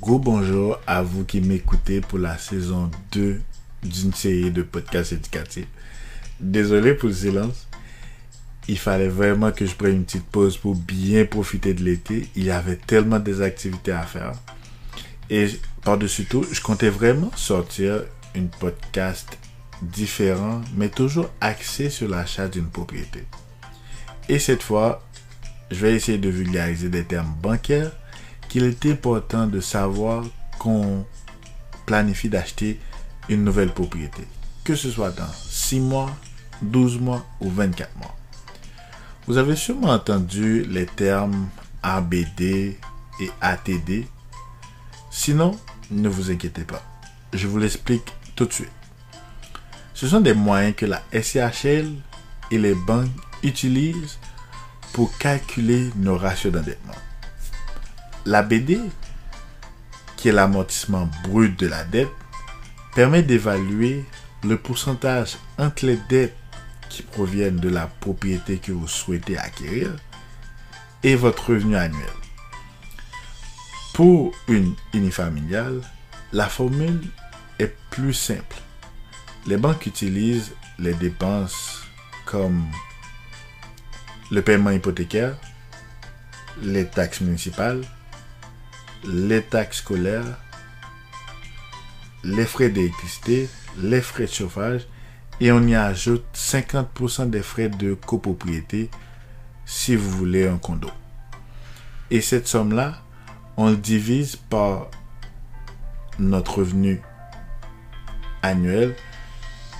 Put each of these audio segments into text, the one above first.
Gros bonjour à vous qui m'écoutez pour la saison 2 d'une série de podcasts éducatifs. Désolé pour le silence. Il fallait vraiment que je prenne une petite pause pour bien profiter de l'été. Il y avait tellement des activités à faire. Et par-dessus tout, je comptais vraiment sortir une podcast différent, mais toujours axé sur l'achat d'une propriété. Et cette fois, je vais essayer de vulgariser des termes bancaires qu'il est important de savoir qu'on planifie d'acheter une nouvelle propriété, que ce soit dans 6 mois, 12 mois ou 24 mois. Vous avez sûrement entendu les termes ABD et ATD. Sinon, ne vous inquiétez pas. Je vous l'explique tout de suite. Ce sont des moyens que la SCHL et les banques utilisent pour calculer nos ratios d'endettement. L'ABD, qui est l'amortissement brut de la dette, permet d'évaluer le pourcentage entre les dettes qui proviennent de la propriété que vous souhaitez acquérir et votre revenu annuel. Pour une unifamiliale, la formule est plus simple. Les banques utilisent les dépenses comme le paiement hypothécaire, les taxes municipales, les taxes scolaires, les frais d'électricité, les frais de chauffage et on y ajoute 50% des frais de copropriété si vous voulez un condo. Et cette somme-là, on le divise par notre revenu annuel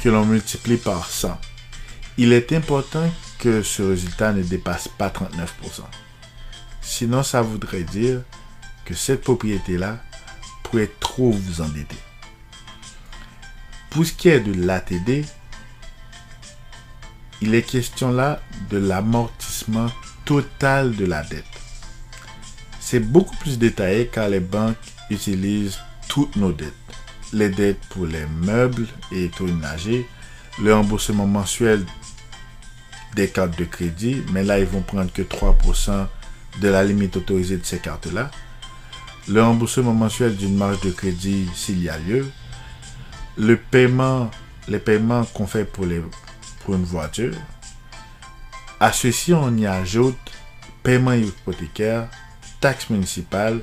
que l'on multiplie par 100. Il est important que ce résultat ne dépasse pas 39%. Sinon, ça voudrait dire que cette propriété-là pourrait trop vous endetter. Pour ce qui est de l'ATD, il est question là de l'amortissement total de la dette. C'est beaucoup plus détaillé car les banques utilisent toutes nos dettes. Les dettes pour les meubles et électroménagers, le remboursement mensuel des cartes de crédit, mais là ils vont prendre que 3% de la limite autorisée de ces cartes-là. Le remboursement mensuel d'une marge de crédit s'il y a lieu. Le paiement, les paiements qu'on fait pour, les, pour une voiture. À ceci, on y ajoute paiement hypothécaire, taxes municipales,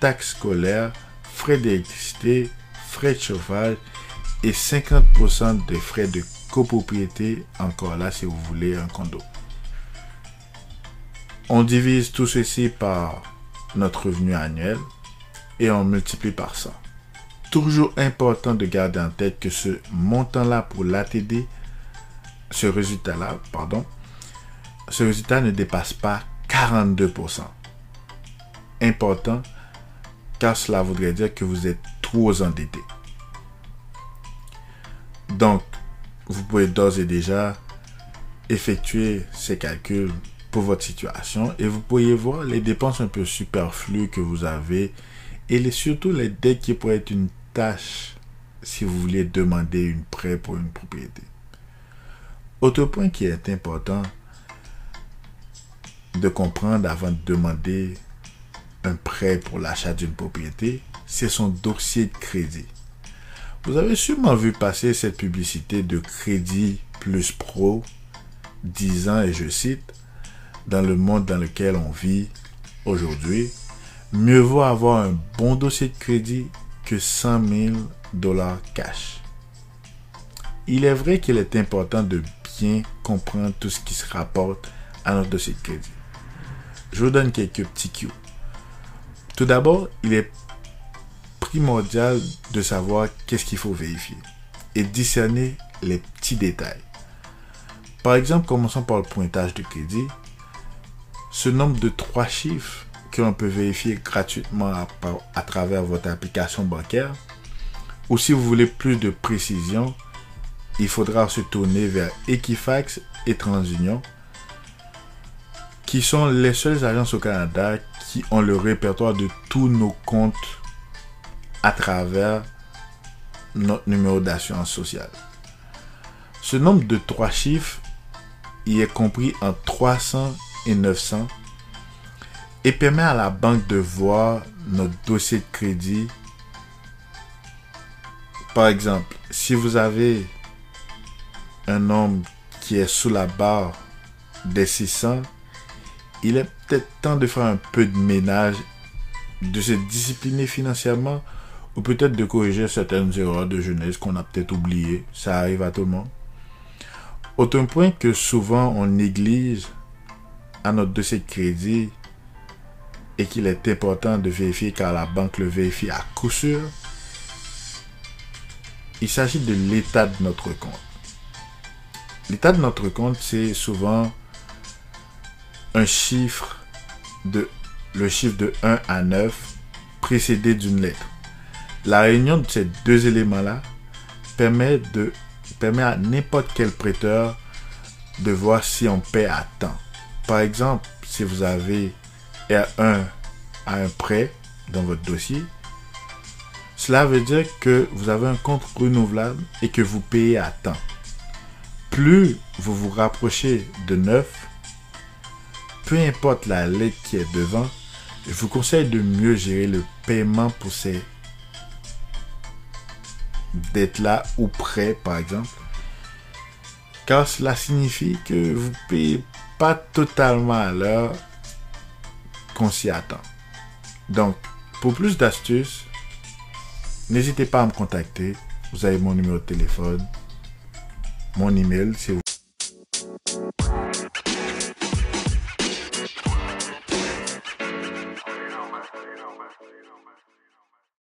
taxes scolaires, frais d'électricité, frais de chauffage et 50% des frais de copropriété, encore là si vous voulez un condo. On divise tout ceci par notre revenu annuel et on multiplie par ça. Toujours important de garder en tête que ce montant-là pour l'ATD, ce résultat-là, pardon, ce résultat ne dépasse pas 42%. Important car cela voudrait dire que vous êtes trop endetté. Donc, vous pouvez d'ores et déjà effectuer ces calculs pour votre situation et vous pourriez voir les dépenses un peu superflues que vous avez et surtout les dettes qui pourraient être une tâche si vous voulez demander une prêt pour une propriété. Autre point qui est important de comprendre avant de demander un prêt pour l'achat d'une propriété, c'est son dossier de crédit. Vous avez sûrement vu passer cette publicité de Crédit Plus Pro disant, et je cite, dans le monde dans lequel on vit aujourd'hui, mieux vaut avoir un bon dossier de crédit que 100 000 dollars cash. Il est vrai qu'il est important de bien comprendre tout ce qui se rapporte à notre dossier de crédit. Je vous donne quelques petits cues. Tout d'abord, il est primordial de savoir qu'est-ce qu'il faut vérifier et discerner les petits détails. Par exemple, commençons par le pointage de crédit. Ce nombre de trois chiffres que l'on peut vérifier gratuitement à, travers votre application bancaire. Ou si vous voulez plus de précision, il faudra se tourner vers Equifax et TransUnion, qui sont les seules agences au Canada qui ont le répertoire de tous nos comptes à travers notre numéro d'assurance sociale. Ce nombre de trois chiffres y est compris en 300 et 900 et permet à la banque de voir notre dossier de crédit. Par exemple, si vous avez un nombre qui est sous la barre des 600, il est peut-être temps de faire un peu de ménage, de se discipliner financièrement ou peut-être de corriger certaines erreurs de jeunesse qu'on a peut-être oubliées. Ça arrive à tout le monde. Autant point que souvent on néglige à notre dossier de crédit et qu'il est important de vérifier car la banque le vérifie à coup sûr, il s'agit de l'état de notre compte. L'état de notre compte, c'est souvent un chiffre de le chiffre de 1 à 9 précédé d'une lettre. La réunion de ces deux éléments-là permet, à n'importe quel prêteur de voir si on paie à temps. Par exemple, si vous avez R1 à un prêt dans votre dossier, cela veut dire que vous avez un compte renouvelable et que vous payez à temps. Plus vous vous rapprochez de 9, peu importe la lettre qui est devant, je vous conseille de mieux gérer le paiement pour ces dettes-là ou prêts, par exemple. Car cela signifie que vous ne payez pas totalement à l'heure qu'on s'y attend. Donc, pour plus d'astuces, n'hésitez pas à me contacter. Vous avez mon numéro de téléphone, mon email si vous